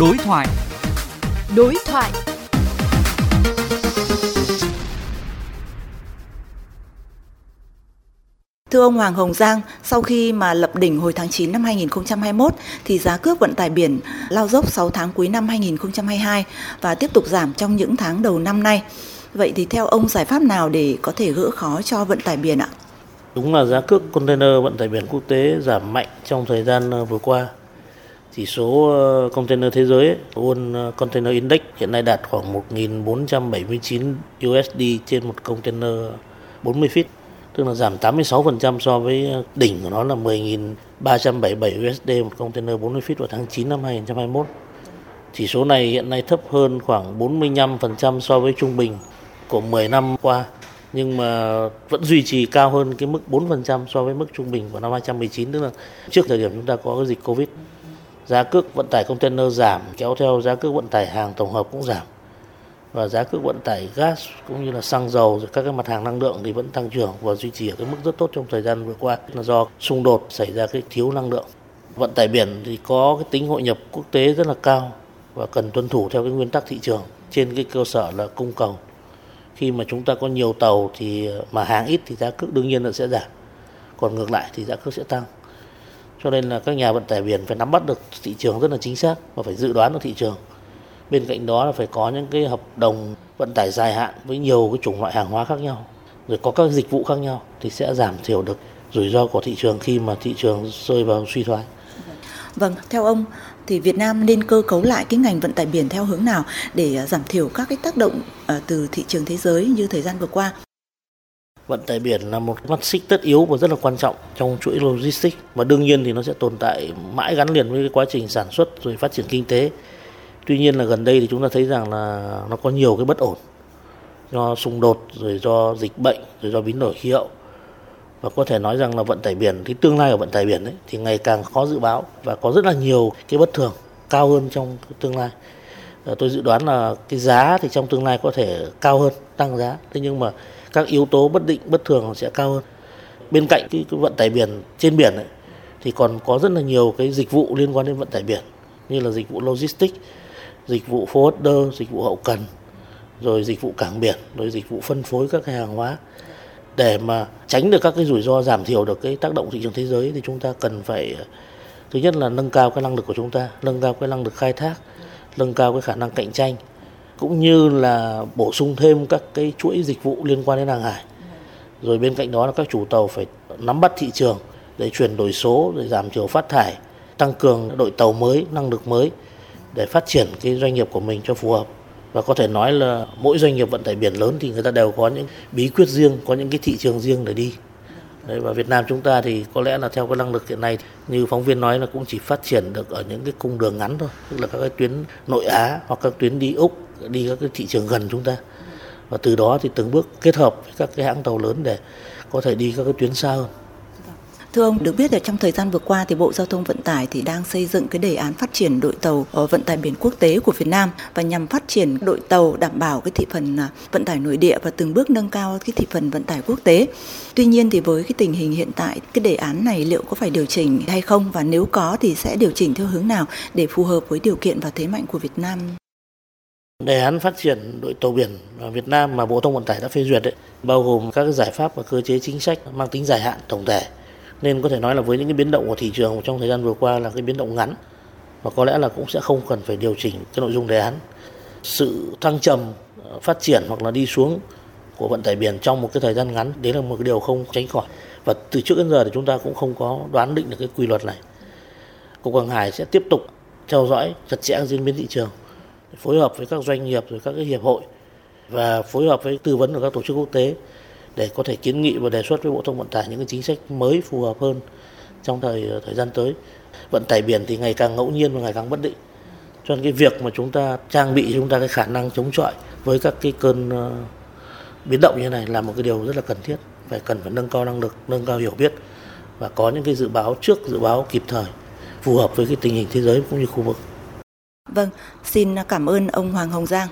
Đối thoại. Đối thoại. Thưa ông Hoàng Hồng Giang, sau khi mà lập đỉnh hồi tháng 9 năm 2021 thì giá cước vận tải biển lao dốc 6 tháng cuối năm 2022 và tiếp tục giảm trong những tháng đầu năm nay. Vậy thì theo ông giải pháp nào để có thể gỡ khó cho vận tải biển ạ? Đúng là giá cước container vận tải biển quốc tế giảm mạnh trong thời gian vừa qua. Chỉ số ờ, container thế giới, World ờ, Container Index hiện nay đạt khoảng 1.479 USD trên một container 40 feet, tức là giảm 86% so với ờ, đỉnh của nó là 10.377 USD một container 40 feet vào tháng 9 năm 2021. Chỉ số này hiện nay thấp hơn khoảng 45% so với trung bình của 10 năm qua nhưng mà vẫn duy trì cao hơn cái mức 4% so với mức trung bình của năm 2019 tức là trước thời điểm chúng ta có cái dịch Covid. Giá cước vận tải container giảm, kéo theo giá cước vận tải hàng tổng hợp cũng giảm. Và giá cước vận tải gas cũng như là xăng dầu, rồi các cái mặt hàng năng lượng thì vẫn tăng trưởng và duy trì ở cái mức rất tốt trong thời gian vừa qua là do xung đột xảy ra cái thiếu năng lượng. Vận tải biển thì có cái tính hội nhập quốc tế rất là cao và cần tuân thủ theo cái nguyên tắc thị trường trên cái cơ sở là cung cầu khi mà chúng ta có nhiều tàu thì mà hàng ít thì giá cước đương nhiên là sẽ giảm, còn ngược lại thì giá cước sẽ tăng cho nên là các nhà vận tải biển phải nắm bắt được thị trường rất là chính xác và phải dự đoán được thị trường bên cạnh đó là phải có những cái hợp đồng vận tải dài hạn với nhiều cái chủng loại hàng hóa khác nhau rồi có các dịch vụ khác nhau thì sẽ giảm thiểu được rủi ro của thị trường khi mà thị trường rơi vào suy thoái. Vâng, theo ông thì Việt Nam nên cơ cấu lại cái ngành vận tải biển theo hướng nào để à, giảm thiểu các cái tác động à, từ thị trường thế giới như thời gian vừa qua? Vận tải biển là một mắt xích tất yếu và rất là quan trọng trong chuỗi logistics. Và đương nhiên thì nó sẽ tồn tại mãi gắn liền với cái quá trình sản xuất rồi phát triển kinh tế. Tuy nhiên là gần đây thì chúng ta thấy rằng là nó có nhiều cái bất ổn do xung đột rồi do dịch bệnh rồi do biến đổi khí hậu. Và có thể nói rằng là vận tải biển thì tương lai của vận tải biển ấy, thì ngày càng khó dự báo và có rất là nhiều cái bất thường cao hơn trong tương lai. Ờ, tôi dự đoán là cái giá thì trong tương lai có thể cao hơn tăng giá. Thế nhưng mà các yếu tố bất định bất thường sẽ cao hơn. Bên cạnh cái, cái vận tải biển trên biển ấy, thì còn có rất là nhiều cái dịch vụ liên quan đến vận tải biển như là dịch vụ logistics dịch vụ forwarder dịch vụ hậu cần rồi dịch vụ cảng biển rồi dịch vụ phân phối các cái hàng hóa. Để mà tránh được các cái rủi ro giảm thiểu được cái tác động thị trường thế giới thì chúng ta cần phải thứ nhất là nâng cao cái năng lực của chúng ta nâng cao cái năng lực khai thác nâng cao cái khả năng cạnh tranh cũng như là bổ sung thêm các cái chuỗi dịch vụ liên quan đến hàng hải. Rồi bên cạnh đó là các chủ tàu phải nắm bắt thị trường để chuyển đổi số, để giảm thiểu phát thải, tăng cường đội tàu mới, năng lực mới để phát triển cái doanh nghiệp của mình cho phù hợp. Và có thể nói là mỗi doanh nghiệp vận tải biển lớn thì người ta đều có những bí quyết riêng, có những cái thị trường riêng để đi. Đấy, và Việt Nam chúng ta thì có lẽ là theo cái năng lực hiện nay như phóng viên nói là cũng chỉ phát triển được ở những cái cung đường ngắn thôi tức là các cái tuyến nội Á hoặc các tuyến đi Úc đi các cái thị trường gần chúng ta. Và từ đó thì từng bước kết hợp với các cái hãng tàu lớn để có thể đi các cái tuyến xa hơn. Thưa ông, được biết là trong thời gian vừa qua thì Bộ Giao thông Vận tải thì đang xây dựng cái đề án phát triển đội tàu ở vận tải biển quốc tế của Việt Nam và nhằm phát triển đội tàu đảm bảo cái thị phần à, vận tải nội địa và từng bước nâng cao cái thị phần vận tải quốc tế. Tuy nhiên thì với cái tình hình hiện tại, cái đề án này liệu có phải điều chỉnh hay không và nếu có thì sẽ điều chỉnh theo hướng nào để phù hợp với điều kiện và thế mạnh của Việt Nam? Đề án phát triển đội tàu biển ở Việt Nam mà Bộ Giao thông Vận tải đã phê duyệt đấy, bao gồm các giải pháp và cơ chế chính sách mang tính dài hạn tổng thể nên có thể nói là với những cái biến động của thị trường trong thời gian vừa qua là cái biến động ngắn và có lẽ là cũng sẽ không cần phải điều chỉnh cái nội dung đề án. Sự thăng trầm ờ, phát triển hoặc là đi xuống của vận tải biển trong một cái thời gian ngắn, đấy là một cái điều không tránh khỏi. Và từ trước đến giờ thì chúng ta cũng không có đoán định được cái quy luật này. Cục hàng hải sẽ tiếp tục theo dõi chặt chẽ diễn biến thị trường, phối hợp với các doanh nghiệp rồi các cái hiệp hội và phối hợp với tư vấn của các tổ chức quốc tế để có thể kiến nghị và đề xuất với Bộ Thông Vận tải những cái chính sách mới phù hợp hơn trong thời thời gian tới. Vận tải biển thì ngày càng ngẫu nhiên và ngày càng bất định. Cho nên cái việc mà chúng ta trang bị chúng ta cái khả năng chống chọi với các cái cơn ờ, biến động như này là một cái điều rất là cần thiết. Phải cần phải nâng cao năng lực, nâng cao hiểu biết và có những cái dự báo trước, dự báo kịp thời phù hợp với cái tình hình thế giới cũng như khu vực. Vâng, xin cảm ơn ông Hoàng Hồng Giang.